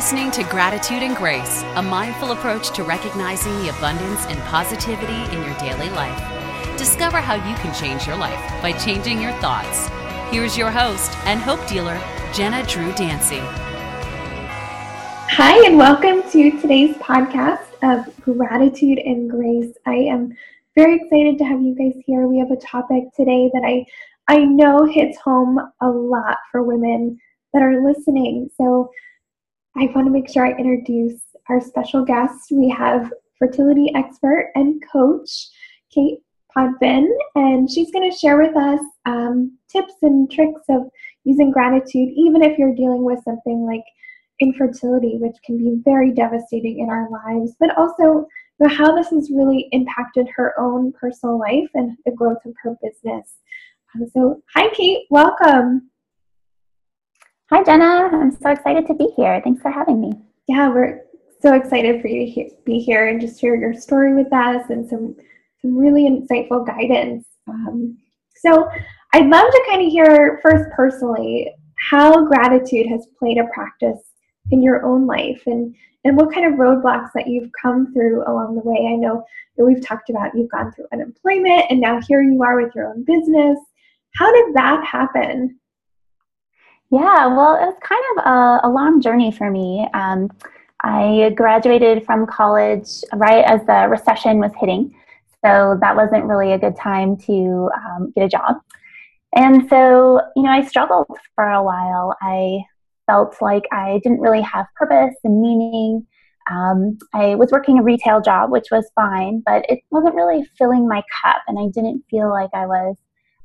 listening to Gratitude and Grace, a mindful approach to recognizing the abundance and positivity in your daily life. Discover how you can change your life by changing your thoughts. Here's your host and hope dealer, Jenna Drew Dancy. Hi, and welcome to today's podcast of Gratitude and Grace. I am very excited to have you guys here. We have a topic today that I I know hits home a lot for women that are listening. So I want to make sure I introduce our special guest. We have fertility expert and coach, Kate Potvin, and she's going to share with us um, tips and tricks of using gratitude, even if you're dealing with something like infertility, which can be very devastating in our lives, but also you know, how this has really impacted her own personal life and the growth of her business. Um, so, hi, Kate, welcome. Hi, Jenna. I'm so excited to be here. Thanks for having me. Yeah, we're so excited for you to he- be here and just share your story with us and some some really insightful guidance. Um, so, I'd love to kind of hear first personally how gratitude has played a practice in your own life and and what kind of roadblocks that you've come through along the way. I know that we've talked about you've gone through unemployment and now here you are with your own business. How did that happen? Yeah, well, it was kind of a, a long journey for me. Um, I graduated from college right as the recession was hitting, so that wasn't really a good time to um, get a job. And so, you know, I struggled for a while. I felt like I didn't really have purpose and meaning. Um, I was working a retail job, which was fine, but it wasn't really filling my cup, and I didn't feel like I was,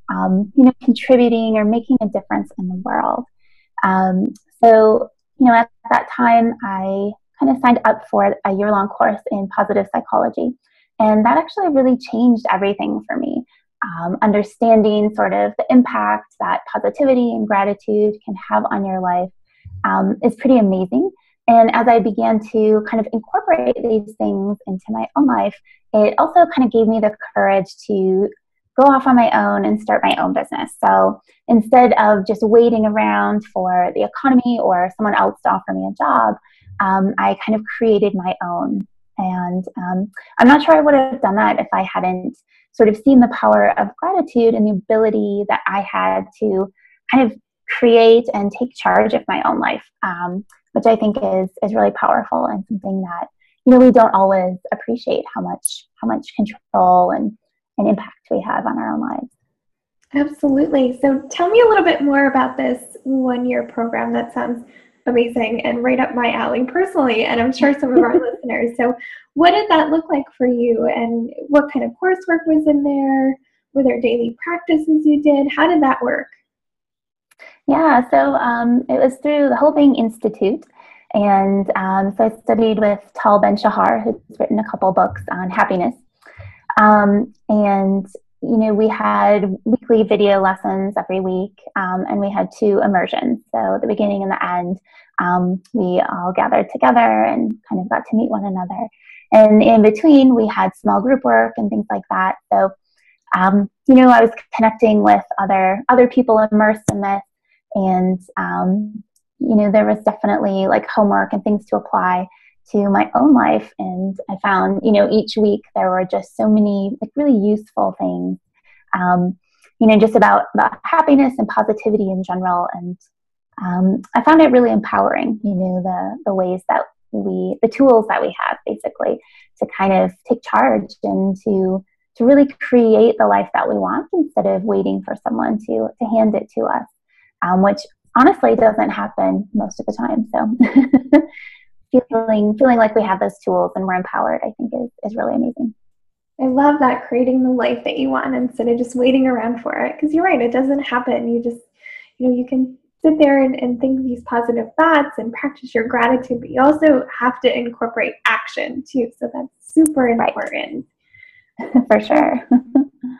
um, you know, contributing or making a difference in the world. Um, so, you know, at that time, I kind of signed up for a year long course in positive psychology. And that actually really changed everything for me. Um, understanding sort of the impact that positivity and gratitude can have on your life um, is pretty amazing. And as I began to kind of incorporate these things into my own life, it also kind of gave me the courage to go off on my own and start my own business. So instead of just waiting around for the economy or someone else to offer me a job, um, I kind of created my own. And um, I'm not sure I would have done that if I hadn't sort of seen the power of gratitude and the ability that I had to kind of create and take charge of my own life, um, which I think is is really powerful and something that you know we don't always appreciate how much how much control and and impact we have on our own lives. Absolutely. So tell me a little bit more about this one year program. That sounds amazing and right up my alley personally, and I'm sure some of our listeners. So, what did that look like for you, and what kind of coursework was in there? Were there daily practices you did? How did that work? Yeah, so um, it was through the Wholebeing Institute. And um, so I studied with Tal Ben Shahar, who's written a couple books on happiness. Um, and you know, we had weekly video lessons every week, um, and we had two immersions. So the beginning and the end, um, we all gathered together and kind of got to meet one another. And in between, we had small group work and things like that. So, um, you know, I was connecting with other other people immersed in this, and um, you know, there was definitely like homework and things to apply to my own life and i found you know each week there were just so many like really useful things um, you know just about, about happiness and positivity in general and um, i found it really empowering you know the the ways that we the tools that we have basically to kind of take charge and to to really create the life that we want instead of waiting for someone to to hand it to us um, which honestly doesn't happen most of the time so feeling feeling like we have those tools and we're empowered i think is, is really amazing. I love that creating the life that you want instead of just waiting around for it. Because you're right it doesn't happen. You just you know you can sit there and, and think these positive thoughts and practice your gratitude but you also have to incorporate action too. So that's super important. Right. for sure.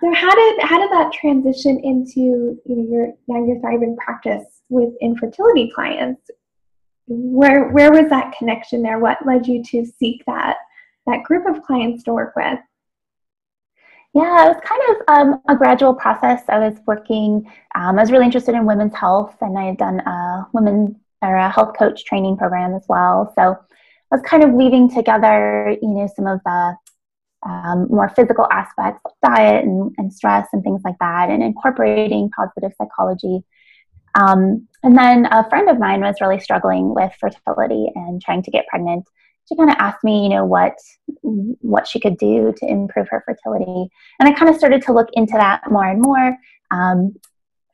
So how did how did that transition into you know your now your thriving practice with infertility clients where where was that connection there? What led you to seek that that group of clients to work with? Yeah, it was kind of um, a gradual process. I was working, um, I was really interested in women's health, and I had done a women or a health coach training program as well. So I was kind of weaving together, you know, some of the um, more physical aspects diet and, and stress and things like that, and incorporating positive psychology. Um, and then a friend of mine was really struggling with fertility and trying to get pregnant. She kind of asked me, you know, what what she could do to improve her fertility, and I kind of started to look into that more and more um,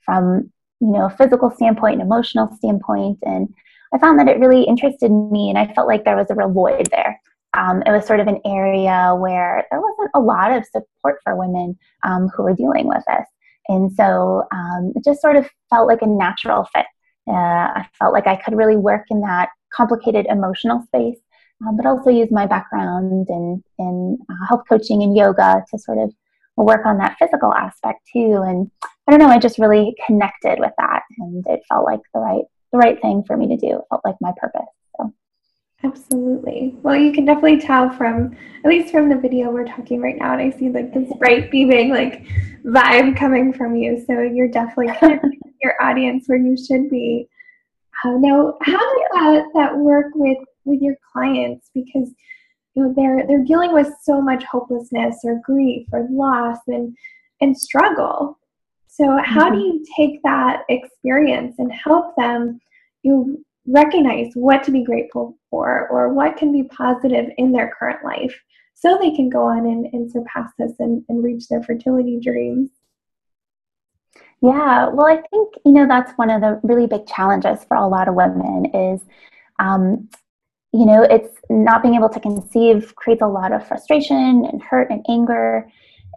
from you know a physical standpoint, an emotional standpoint, and I found that it really interested me, and I felt like there was a real void there um, it was sort of an area where there wasn't a lot of support for women um, who were dealing with this. And so um, it just sort of felt like a natural fit. Uh, I felt like I could really work in that complicated emotional space, um, but also use my background in, in uh, health coaching and yoga to sort of work on that physical aspect too. And I don't know, I just really connected with that, and it felt like the right the right thing for me to do. It felt like my purpose. Absolutely. Well, you can definitely tell from, at least from the video we're talking right now, and I see like this bright, beaming like vibe coming from you. So you're definitely connecting with your audience where you should be. Uh, now, how does that, that work with with your clients? Because you know they're they're dealing with so much hopelessness or grief or loss and and struggle. So how mm-hmm. do you take that experience and help them? You recognize what to be grateful for or what can be positive in their current life so they can go on and, and surpass this and, and reach their fertility dreams. Yeah, well, I think, you know, that's one of the really big challenges for a lot of women is, um, you know, it's not being able to conceive creates a lot of frustration and hurt and anger.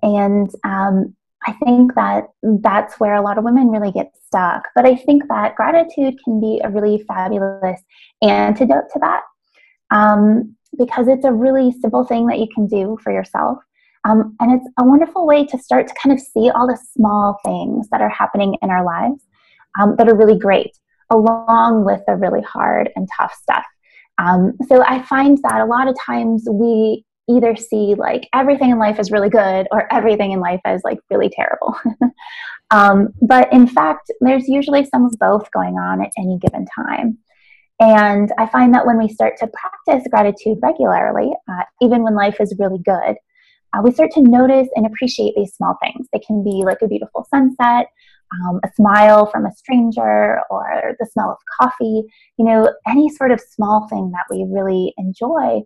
And um, I think that that's where a lot of women really get stuck. But I think that gratitude can be a really fabulous antidote to that um, because it's a really simple thing that you can do for yourself. Um, and it's a wonderful way to start to kind of see all the small things that are happening in our lives um, that are really great, along with the really hard and tough stuff. Um, so I find that a lot of times we either see like everything in life is really good or everything in life is like really terrible. um, but in fact, there's usually some of both going on at any given time. And I find that when we start to practice gratitude regularly, uh, even when life is really good, uh, we start to notice and appreciate these small things. They can be like a beautiful sunset, um, a smile from a stranger, or the smell of coffee, you know, any sort of small thing that we really enjoy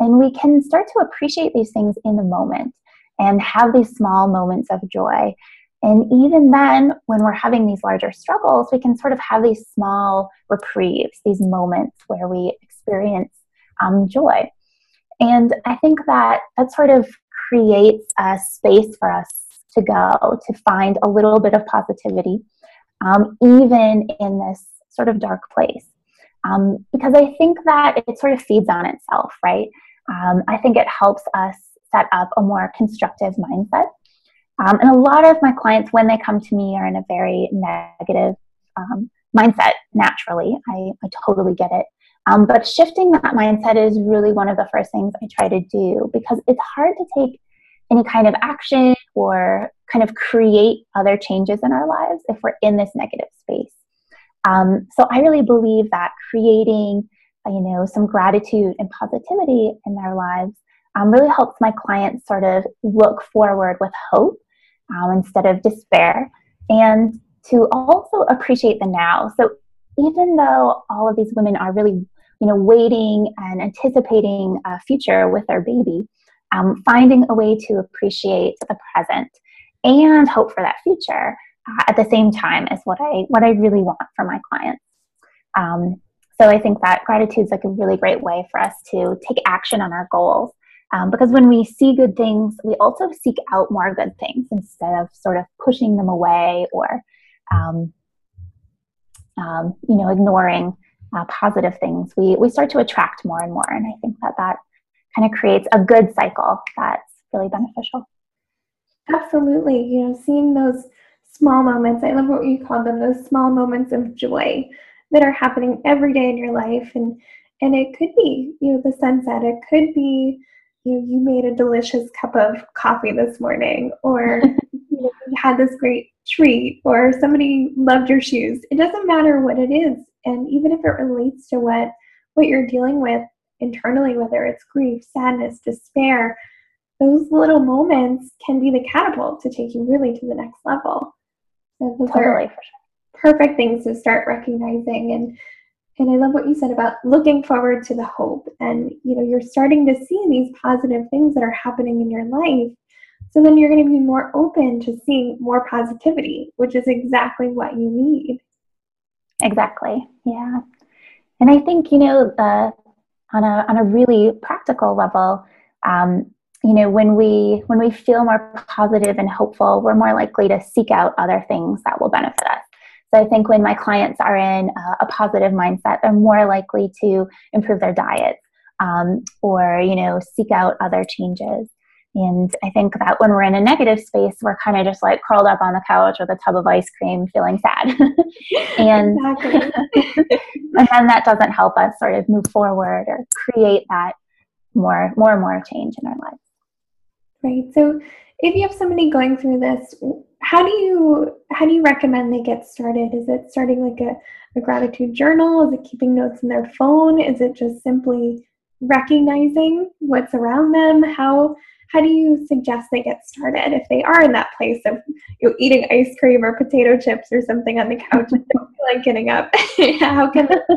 and we can start to appreciate these things in the moment and have these small moments of joy. And even then, when we're having these larger struggles, we can sort of have these small reprieves, these moments where we experience um, joy. And I think that that sort of creates a space for us to go to find a little bit of positivity, um, even in this sort of dark place. Um, because I think that it sort of feeds on itself, right? Um, I think it helps us set up a more constructive mindset. Um, and a lot of my clients, when they come to me, are in a very negative um, mindset naturally. I, I totally get it. Um, but shifting that mindset is really one of the first things I try to do because it's hard to take any kind of action or kind of create other changes in our lives if we're in this negative space. Um, so I really believe that creating you know, some gratitude and positivity in their lives um, really helps my clients sort of look forward with hope um, instead of despair and to also appreciate the now. So even though all of these women are really, you know, waiting and anticipating a future with their baby, um, finding a way to appreciate the present and hope for that future uh, at the same time is what I what I really want for my clients. Um, so I think that gratitude is like a really great way for us to take action on our goals. Um, because when we see good things, we also seek out more good things instead of sort of pushing them away or, um, um, you know, ignoring uh, positive things. We we start to attract more and more, and I think that that kind of creates a good cycle that's really beneficial. Absolutely, you know, seeing those small moments. I love what you call them, those small moments of joy that are happening every day in your life. And and it could be you know the sunset. It could be you know you made a delicious cup of coffee this morning or you, know, you had this great treat or somebody loved your shoes. It doesn't matter what it is. And even if it relates to what what you're dealing with internally, whether it's grief, sadness, despair, those little moments can be the catapult to take you really to the next level. So totally, are perfect things to start recognizing. And and I love what you said about looking forward to the hope and you know you're starting to see these positive things that are happening in your life. So then you're going to be more open to seeing more positivity which is exactly what you need. Exactly. Yeah. And I think you know the on a on a really practical level um, you know when we when we feel more positive and hopeful we're more likely to seek out other things that will benefit us so I think when my clients are in a, a positive mindset, they're more likely to improve their diets um, or you know seek out other changes. And I think that when we're in a negative space, we're kind of just like curled up on the couch with a tub of ice cream, feeling sad. and, and then that doesn't help us sort of move forward or create that more, more and more change in our lives. Right. So if you have somebody going through this, how do you how do you recommend they get started? Is it starting like a, a gratitude journal? Is it keeping notes in their phone? Is it just simply recognizing what's around them? How how do you suggest they get started if they are in that place of you know, eating ice cream or potato chips or something on the couch and don't feel like getting up? how can they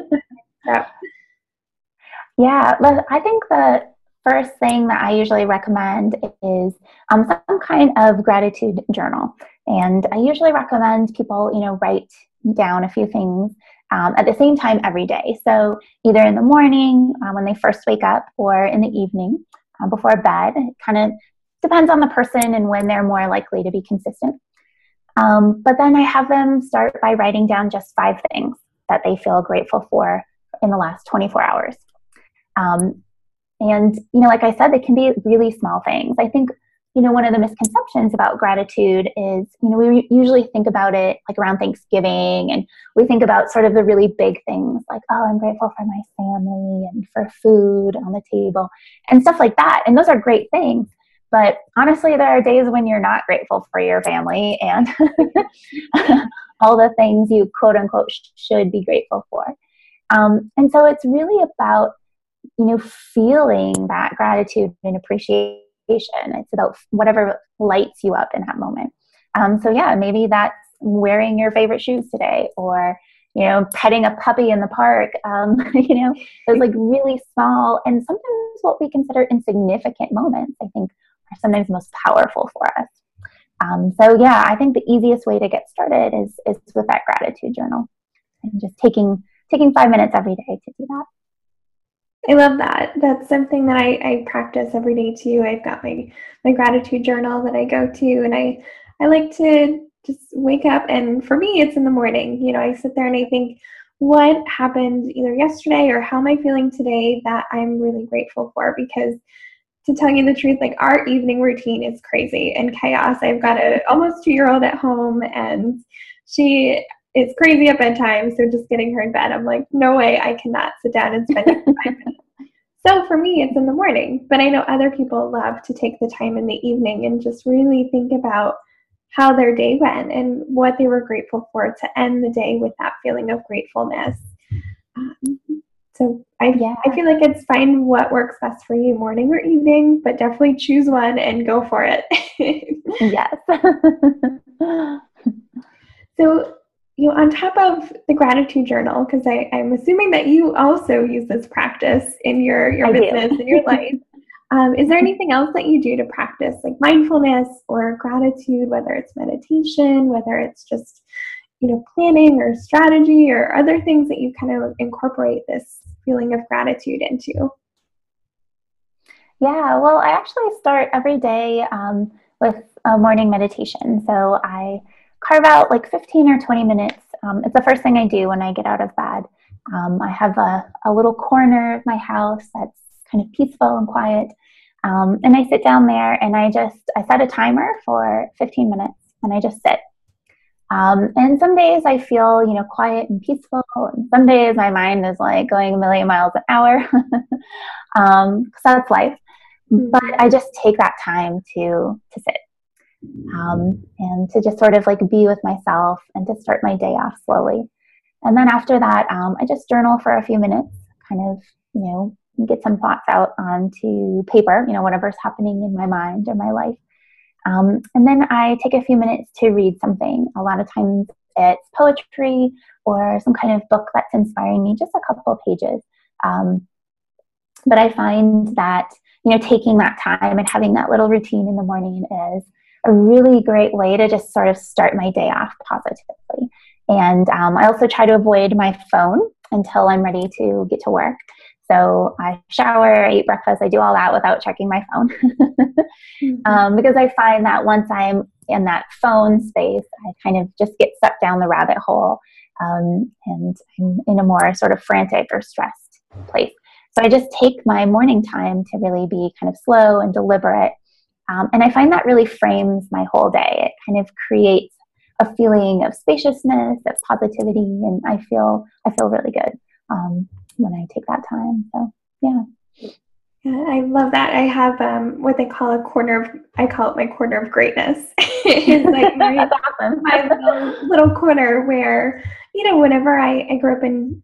Yeah, I think the first thing that I usually recommend is um, some kind of gratitude journal. And I usually recommend people, you know, write down a few things um, at the same time every day. So either in the morning uh, when they first wake up or in the evening uh, before bed. It kind of depends on the person and when they're more likely to be consistent. Um, but then I have them start by writing down just five things that they feel grateful for in the last 24 hours. Um, and, you know, like I said, they can be really small things. I think, you know, one of the misconceptions about gratitude is, you know, we usually think about it like around Thanksgiving and we think about sort of the really big things like, oh, I'm grateful for my family and for food on the table and stuff like that. And those are great things. But honestly, there are days when you're not grateful for your family and all the things you quote unquote should be grateful for. Um, and so it's really about you know, feeling that gratitude and appreciation. It's about whatever lights you up in that moment. Um, so yeah, maybe that's wearing your favorite shoes today, or you know, petting a puppy in the park. Um, you know, those like really small and sometimes what we consider insignificant moments. I think are sometimes most powerful for us. Um, so yeah, I think the easiest way to get started is is with that gratitude journal and just taking taking five minutes every day to do that. I love that. That's something that I, I practice every day too. I've got my my gratitude journal that I go to, and I I like to just wake up and for me it's in the morning. You know, I sit there and I think what happened either yesterday or how am I feeling today that I'm really grateful for because to tell you the truth, like our evening routine is crazy and chaos. I've got a almost two year old at home and she it's crazy at bedtime, so just getting her in bed, I'm like, no way, I cannot sit down and spend five minutes. So for me, it's in the morning, but I know other people love to take the time in the evening and just really think about how their day went and what they were grateful for to end the day with that feeling of gratefulness. Um, so I, yeah. I feel like it's find what works best for you, morning or evening, but definitely choose one and go for it. yes. so you know, on top of the gratitude journal, because I'm assuming that you also use this practice in your, your business and your life. Um, is there anything else that you do to practice like mindfulness or gratitude, whether it's meditation, whether it's just, you know, planning or strategy or other things that you kind of incorporate this feeling of gratitude into? Yeah, well, I actually start every day um, with a morning meditation. So I carve out like 15 or 20 minutes. Um, it's the first thing I do when I get out of bed. Um, I have a, a little corner of my house that's kind of peaceful and quiet. Um, and I sit down there and I just, I set a timer for 15 minutes and I just sit. Um, and some days I feel, you know, quiet and peaceful. And some days my mind is like going a million miles an hour. um, so that's life. Mm-hmm. But I just take that time to, to sit um, and to just sort of like be with myself and to start my day off slowly. and then after that, um, I just journal for a few minutes, kind of, you know, get some thoughts out onto paper, you know, whatever's happening in my mind or my life. Um, and then I take a few minutes to read something. A lot of times it's poetry or some kind of book that's inspiring me, just a couple of pages. Um, but I find that, you know, taking that time and having that little routine in the morning is a really great way to just sort of start my day off positively. And um, I also try to avoid my phone until I'm ready to get to work. So I shower, I eat breakfast, I do all that without checking my phone. mm-hmm. um, because I find that once I'm in that phone space, I kind of just get sucked down the rabbit hole um, and I'm in a more sort of frantic or stressed place. So I just take my morning time to really be kind of slow and deliberate. Um, and I find that really frames my whole day. It kind of creates a feeling of spaciousness, of positivity, and I feel I feel really good um, when I take that time. So yeah. Yeah, I love that. I have um, what they call a corner of, I call it my corner of greatness. it's like my, awesome. my little, little, corner where, you know, whenever I, I grew up in,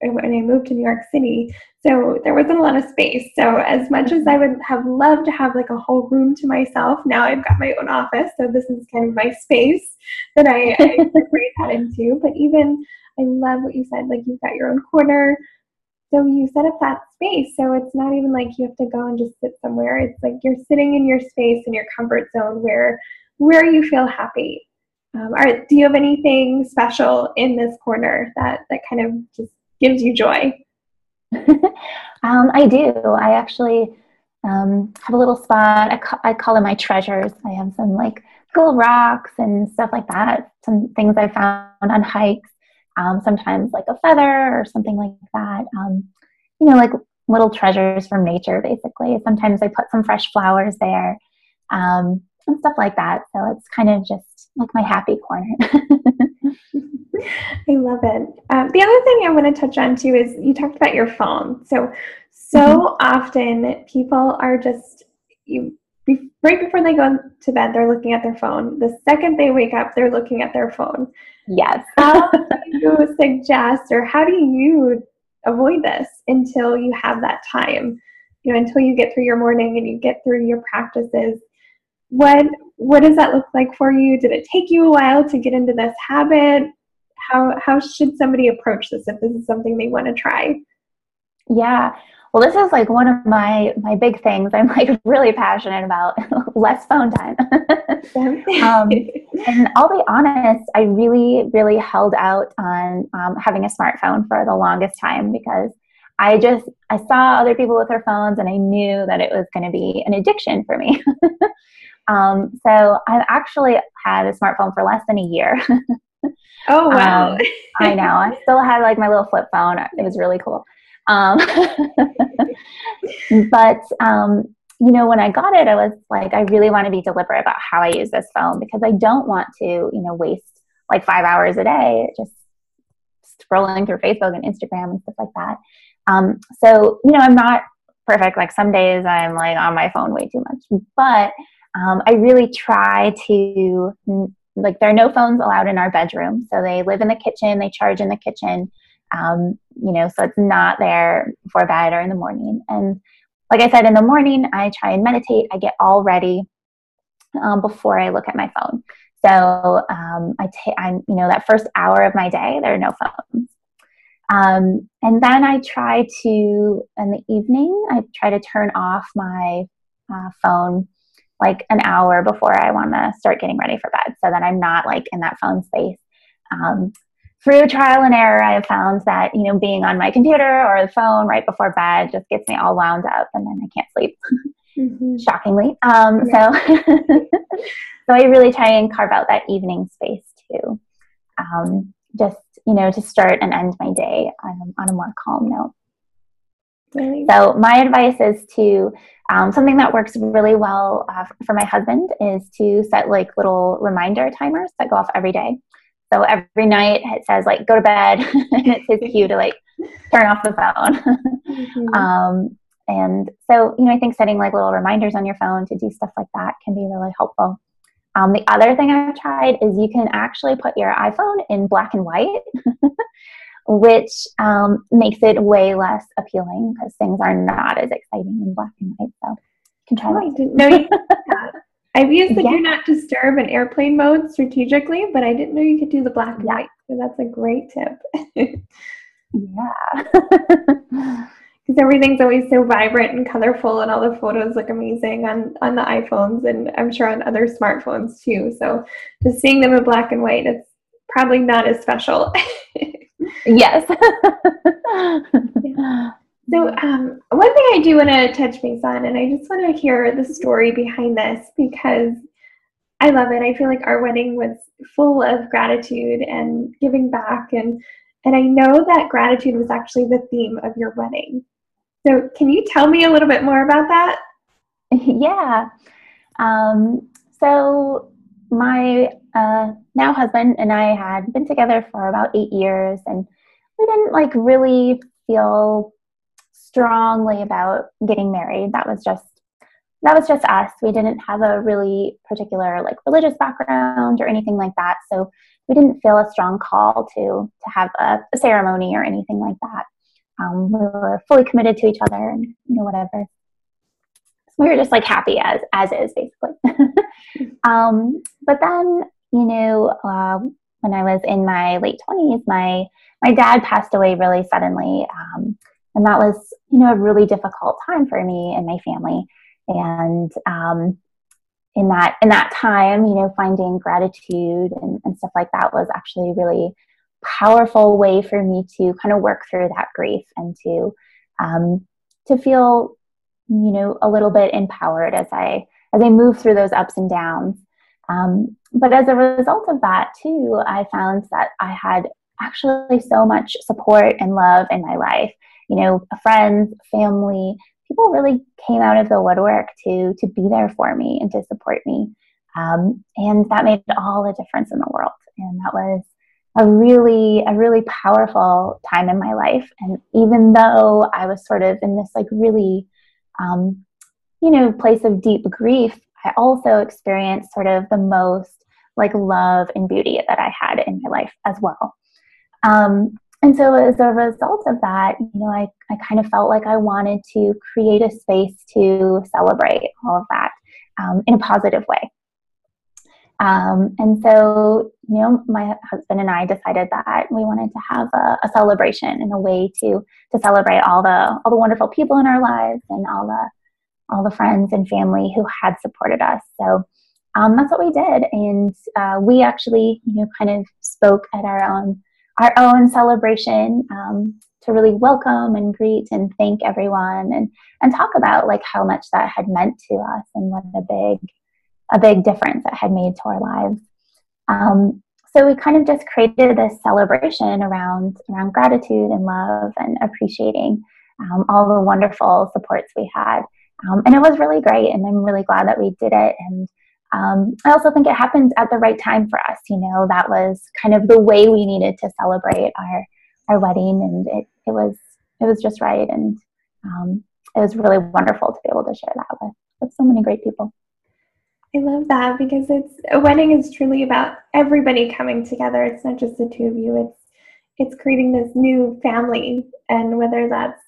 when I moved to New York City, so there wasn't a lot of space. So as much as I would have loved to have like a whole room to myself, now I've got my own office. So this is kind of my space that I, I incorporate that into. But even, I love what you said, like you've got your own corner so you set up that space so it's not even like you have to go and just sit somewhere it's like you're sitting in your space in your comfort zone where where you feel happy um, are, do you have anything special in this corner that that kind of just gives you joy um, i do i actually um, have a little spot I, ca- I call them my treasures i have some like cool rocks and stuff like that some things i found on hikes um, sometimes like a feather or something like that. Um, you know, like little treasures from nature, basically. Sometimes I put some fresh flowers there um, and stuff like that. So it's kind of just like my happy corner. I love it. Um, the other thing I want to touch on too is you talked about your phone. So, so mm-hmm. often people are just you be, right before they go to bed, they're looking at their phone. The second they wake up, they're looking at their phone. Yes. how do you suggest, or how do you avoid this until you have that time? You know, until you get through your morning and you get through your practices. What what does that look like for you? Did it take you a while to get into this habit? How how should somebody approach this if this is something they want to try? Yeah well this is like one of my my big things i'm like really passionate about less phone time um, and i'll be honest i really really held out on um, having a smartphone for the longest time because i just i saw other people with their phones and i knew that it was going to be an addiction for me um, so i've actually had a smartphone for less than a year. Oh wow. Um, i know. I still had like my little flip phone. It was really cool. Um, but um, you know, when I got it, I was like, I really want to be deliberate about how I use this phone because I don't want to, you know, waste like five hours a day just scrolling through Facebook and Instagram and stuff like that. Um, so, you know, I'm not perfect. Like some days I'm like on my phone way too much, but um, I really try to like there are no phones allowed in our bedroom. So they live in the kitchen, they charge in the kitchen. Um, you know, so it's not there before bed or in the morning. And like I said, in the morning, I try and meditate. I get all ready um, before I look at my phone. So um, I take, I'm, you know, that first hour of my day, there are no phones. Um, and then I try to, in the evening, I try to turn off my uh, phone like an hour before I want to start getting ready for bed so that I'm not like in that phone space. Um, through trial and error, I have found that you know being on my computer or the phone right before bed just gets me all wound up, and then I can't sleep. Mm-hmm. Shockingly, um, yeah. so so I really try and carve out that evening space too, um, just you know to start and end my day on, on a more calm note. So my advice is to um, something that works really well uh, for my husband is to set like little reminder timers that go off every day. So every night it says like go to bed, and it's his cue to like turn off the phone. mm-hmm. um, and so you know, I think setting like little reminders on your phone to do stuff like that can be really helpful. Um, the other thing I've tried is you can actually put your iPhone in black and white, which um, makes it way less appealing because things are not as exciting in black and white. So you can try oh, that. No, I've used the yeah. do not disturb in airplane mode strategically, but I didn't know you could do the black and yeah. white. So that's a great tip. yeah. Because everything's always so vibrant and colorful, and all the photos look amazing on, on the iPhones, and I'm sure on other smartphones too. So just seeing them in black and white, it's probably not as special. Yes. yeah. So, um, one thing I do want to touch base on, and I just want to hear the story behind this because I love it. I feel like our wedding was full of gratitude and giving back, and and I know that gratitude was actually the theme of your wedding. So, can you tell me a little bit more about that? Yeah. Um, so, my uh, now husband and I had been together for about eight years, and we didn't like really feel strongly about getting married. That was just that was just us. We didn't have a really particular like religious background or anything like that. So we didn't feel a strong call to to have a, a ceremony or anything like that. Um, we were fully committed to each other and you know whatever. We were just like happy as as is basically. um, but then you know uh, when I was in my late twenties, my my dad passed away really suddenly. Um, and that was you know a really difficult time for me and my family and um, in that in that time you know finding gratitude and, and stuff like that was actually really powerful way for me to kind of work through that grief and to um, to feel you know a little bit empowered as i as i move through those ups and downs um, but as a result of that too i found that i had actually so much support and love in my life you know, friends, family, people really came out of the woodwork to to be there for me and to support me. Um, and that made all the difference in the world. And that was a really a really powerful time in my life. And even though I was sort of in this like really um, you know place of deep grief, I also experienced sort of the most like love and beauty that I had in my life as well. Um, and so as a result of that you know I, I kind of felt like i wanted to create a space to celebrate all of that um, in a positive way um, and so you know my husband and i decided that we wanted to have a, a, celebration and a way to to celebrate all the all the wonderful people in our lives and all the all the friends and family who had supported us. So um, that's what we did. And uh, we actually you know kind of spoke at our own our own celebration um, to really welcome and greet and thank everyone and and talk about like how much that had meant to us and what a big a big difference it had made to our lives. Um, so we kind of just created this celebration around around gratitude and love and appreciating um, all the wonderful supports we had, um, and it was really great. And I'm really glad that we did it. And um, I also think it happened at the right time for us. You know, that was kind of the way we needed to celebrate our our wedding, and it it was it was just right, and um, it was really wonderful to be able to share that with with so many great people. I love that because it's a wedding is truly about everybody coming together. It's not just the two of you. It's it's creating this new family, and whether that's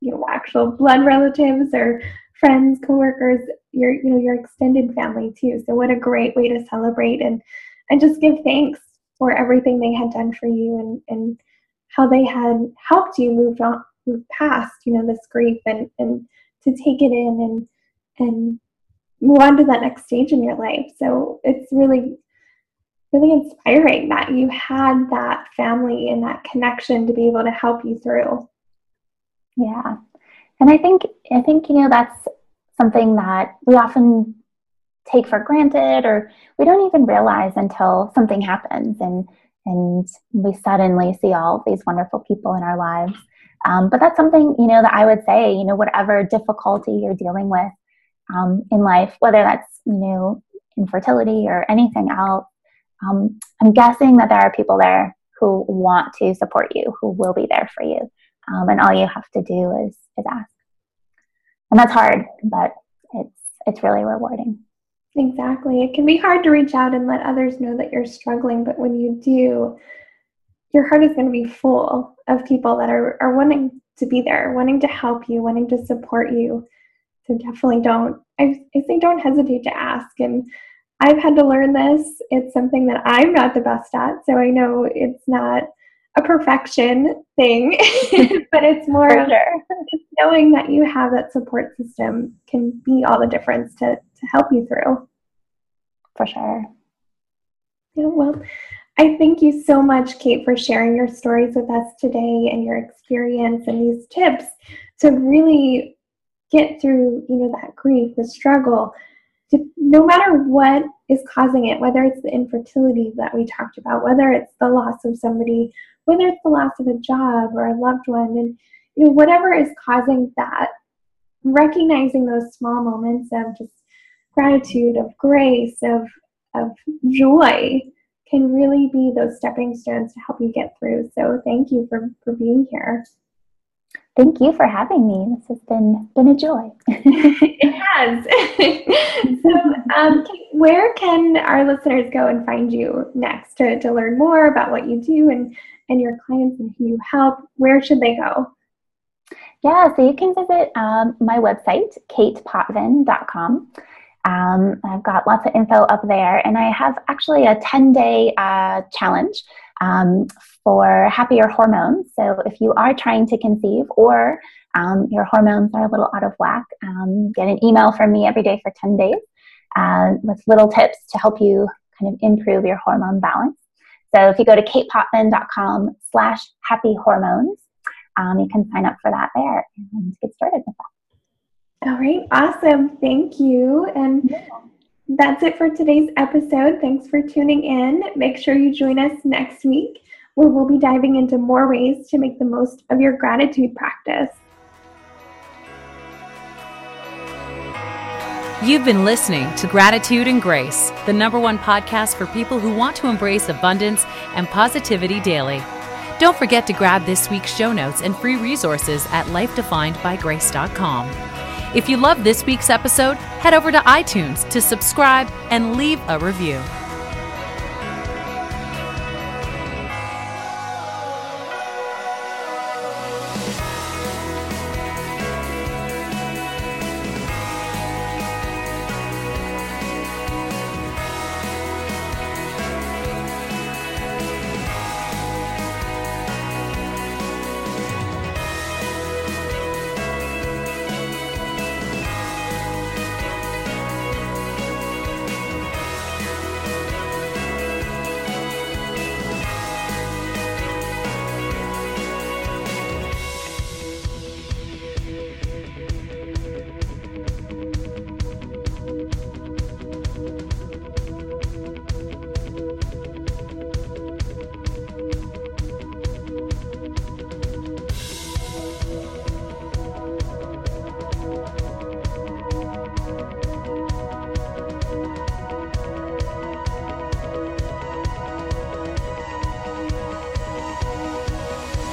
you know actual blood relatives or friends, coworkers, your you know your extended family too. So what a great way to celebrate and and just give thanks for everything they had done for you and and how they had helped you move on move past you know this grief and and to take it in and and move on to that next stage in your life. So it's really really inspiring that you had that family and that connection to be able to help you through. Yeah. And I think I think you know that's something that we often take for granted or we don't even realize until something happens and and we suddenly see all these wonderful people in our lives. Um, but that's something you know that I would say you know whatever difficulty you're dealing with um, in life, whether that's you know infertility or anything else, um, I'm guessing that there are people there who want to support you, who will be there for you, um, and all you have to do is is ask and that's hard, but it's it's really rewarding. Exactly. It can be hard to reach out and let others know that you're struggling, but when you do, your heart is going to be full of people that are, are wanting to be there, wanting to help you, wanting to support you. So definitely don't, I, I say don't hesitate to ask. And I've had to learn this. It's something that I'm not the best at. So I know it's not a perfection thing, but it's more sure. just knowing that you have that support system can be all the difference to, to help you through. For sure. Yeah, well, I thank you so much, Kate, for sharing your stories with us today and your experience and these tips to really get through, you know, that grief, the struggle, to, no matter what is causing it, whether it's the infertility that we talked about, whether it's the loss of somebody, whether it's the loss of a job or a loved one, and you know, whatever is causing that, recognizing those small moments of just gratitude, of grace, of of joy can really be those stepping stones to help you get through. So thank you for, for being here. Thank you for having me. This has been been a joy. it has. so, um, where can our listeners go and find you next to, to learn more about what you do and, and your clients and who you help? Where should they go? Yeah, so you can visit um, my website, katepotvin.com. Um, I've got lots of info up there, and I have actually a 10 day uh, challenge um, for happier hormones. So if you are trying to conceive or um, your hormones are a little out of whack, um, get an email from me every day for 10 days uh, with little tips to help you kind of improve your hormone balance. So if you go to katepotvin.com slash happy hormones, um, you can sign up for that there and get started with that. All right, awesome. Thank you. And yeah. that's it for today's episode. Thanks for tuning in. Make sure you join us next week where we'll be diving into more ways to make the most of your gratitude practice. You've been listening to Gratitude and Grace, the number one podcast for people who want to embrace abundance and positivity daily. Don't forget to grab this week's show notes and free resources at lifedefinedbygrace.com. If you love this week's episode, head over to iTunes to subscribe and leave a review.